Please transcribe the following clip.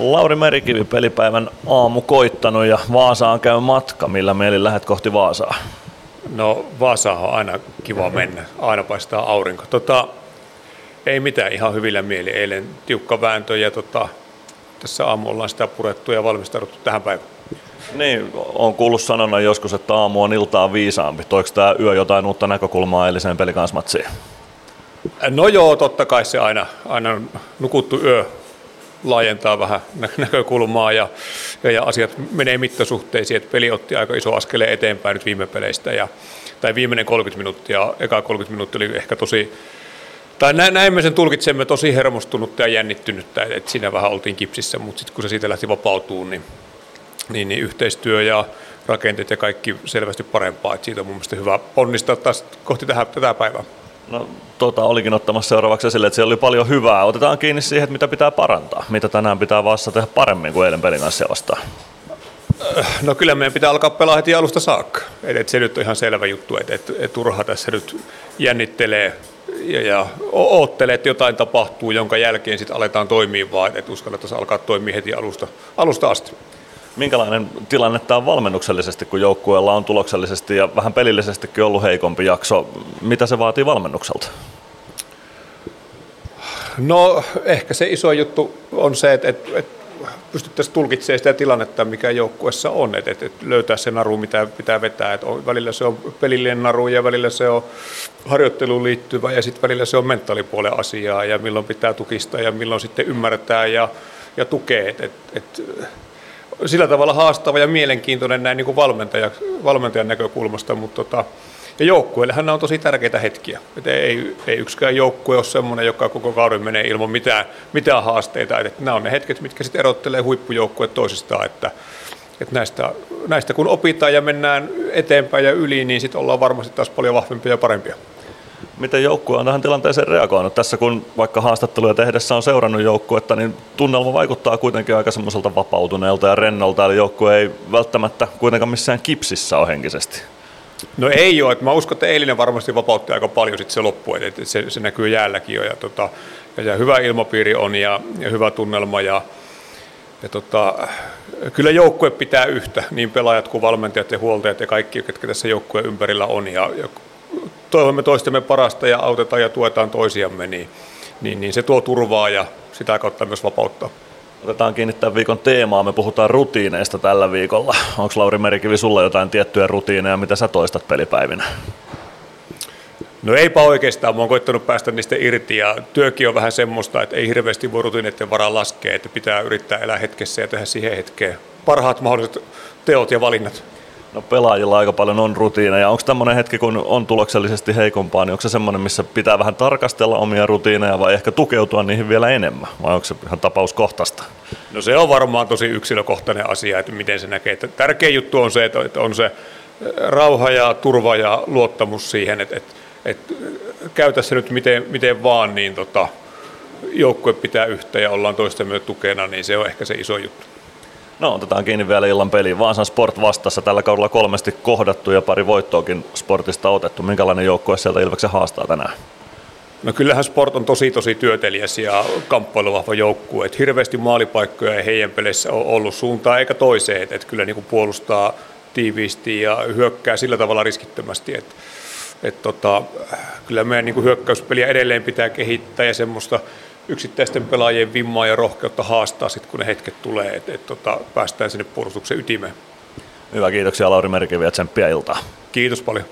Lauri Merikivi pelipäivän aamu koittanut ja Vaasaan käy matka. Millä mielin lähdet kohti Vaasaa? No Vaasa on aina kiva mennä, aina paistaa aurinko. Tota, ei mitään, ihan hyvillä mieli. Eilen tiukka vääntö ja tota, tässä aamu ollaan sitä purettu ja valmistauduttu tähän päivään. Niin, on kuullut sanonnan joskus, että aamu on iltaa viisaampi. Toiko tämä yö jotain uutta näkökulmaa eiliseen pelikansmatsiin? No joo, totta kai se aina, aina nukuttu yö laajentaa vähän näkökulmaa ja, ja, ja asiat menee mittasuhteisiin, että peli otti aika iso askeleen eteenpäin nyt viime peleistä ja tai viimeinen 30 minuuttia, eka 30 minuuttia oli ehkä tosi, tai näin, näin me sen tulkitsemme tosi hermostunutta ja jännittynyttä, että siinä vähän oltiin kipsissä, mutta sitten kun se siitä lähti vapautumaan, niin, niin, niin yhteistyö ja rakenteet ja kaikki selvästi parempaa, että siitä on mun mielestä hyvä ponnistaa taas kohti tähän, tätä päivää. No, tota olikin ottamassa seuraavaksi esille, että siellä oli paljon hyvää. Otetaan kiinni siihen, että mitä pitää parantaa. Mitä tänään pitää vasta tehdä paremmin kuin eilen pelin kanssa vastaan. No kyllä meidän pitää alkaa pelaa heti alusta saakka. Et, et se nyt on ihan selvä juttu, että et, et turha tässä nyt jännittelee ja, ja oottelee, että jotain tapahtuu, jonka jälkeen sitten aletaan toimia, vaan että uskalletaan alkaa toimia heti alusta, alusta asti. Minkälainen tilanne tämä on valmennuksellisesti, kun joukkueella on tuloksellisesti ja vähän pelillisestikin ollut heikompi jakso? Mitä se vaatii valmennukselta? No ehkä se iso juttu on se, että, että, että pystyttäisiin tulkitsemaan sitä tilannetta, mikä joukkuessa on, että, että löytää se naru, mitä pitää vetää. Että välillä se on pelillinen naru ja välillä se on harjoitteluun liittyvä ja sitten välillä se on mentaalipuolen asiaa ja milloin pitää tukista ja milloin sitten ymmärtää ja, ja tukee. Että, että sillä tavalla haastava ja mielenkiintoinen näin niin kuin valmentaja, valmentajan näkökulmasta, mutta tota, ja joukkueillehän nämä on tosi tärkeitä hetkiä. Et ei, ei yksikään joukkue ole sellainen, joka koko kauden menee ilman mitään, mitään haasteita. Et, nämä on ne hetket, mitkä sitten erottelee huippujoukkueet toisistaan. Että, että näistä, näistä kun opitaan ja mennään eteenpäin ja yli, niin sitten ollaan varmasti taas paljon vahvempia ja parempia. Miten joukkue on tähän tilanteeseen reagoinut? Tässä kun vaikka haastatteluja tehdessä on seurannut joukkuetta, niin tunnelma vaikuttaa kuitenkin aika semmoiselta vapautuneelta ja rennolta, eli joukkue ei välttämättä kuitenkaan missään kipsissä ole henkisesti. No ei ole, että mä uskon, että eilinen varmasti vapautti aika paljon sitten se loppu, että se, se näkyy jäälläkin jo. Ja, tota, ja, hyvä ilmapiiri on ja, ja hyvä tunnelma. Ja, ja tota, kyllä joukkue pitää yhtä, niin pelaajat kuin valmentajat ja huoltajat ja kaikki, ketkä tässä joukkueen ympärillä on. Ja, ja toivomme toistemme parasta ja autetaan ja tuetaan toisiamme, niin, niin, niin se tuo turvaa ja sitä kautta myös vapauttaa. Otetaan kiinni tämän viikon teemaa. Me puhutaan rutiineista tällä viikolla. Onko Lauri Merikivi sulla jotain tiettyjä rutiineja, mitä sä toistat pelipäivinä? No eipä oikeastaan, mä oon koittanut päästä niistä irti ja työkin on vähän semmoista, että ei hirveästi voi rutiineiden varaa laskea, että pitää yrittää elää hetkessä ja tehdä siihen hetkeen parhaat mahdolliset teot ja valinnat. No pelaajilla aika paljon on rutiineja. Onko tämmöinen hetki, kun on tuloksellisesti heikompaa, niin onko se semmoinen, missä pitää vähän tarkastella omia rutiineja vai ehkä tukeutua niihin vielä enemmän? Vai onko se ihan tapauskohtaista? No se on varmaan tosi yksilökohtainen asia, että miten se näkee. Että tärkeä juttu on se, että on se rauha ja turva ja luottamus siihen, että, että, että käytä se nyt miten, miten vaan, niin tota, joukkue pitää yhtä ja ollaan toistemme tukena, niin se on ehkä se iso juttu. No otetaan kiinni vielä illan peliin. Vaasan Sport vastassa tällä kaudella kolmesti kohdattu ja pari voittoakin Sportista otettu. Minkälainen joukkue sieltä Ilveksen haastaa tänään? No kyllähän Sport on tosi tosi työtelijäs ja kamppailuvahva joukkue. Et hirveästi maalipaikkoja ei heidän peleissä ole ollut suuntaan eikä toiseen. Et, kyllä niin puolustaa tiiviisti ja hyökkää sillä tavalla riskittömästi. Et, et tota, kyllä meidän niin hyökkäyspeliä edelleen pitää kehittää ja semmoista yksittäisten pelaajien vimmaa ja rohkeutta haastaa sitten, kun ne hetket tulee, että et, tota, päästään sinne puolustuksen ytimeen. Hyvä, kiitoksia Lauri Merkivi ja tsemppiä iltaa. Kiitos paljon.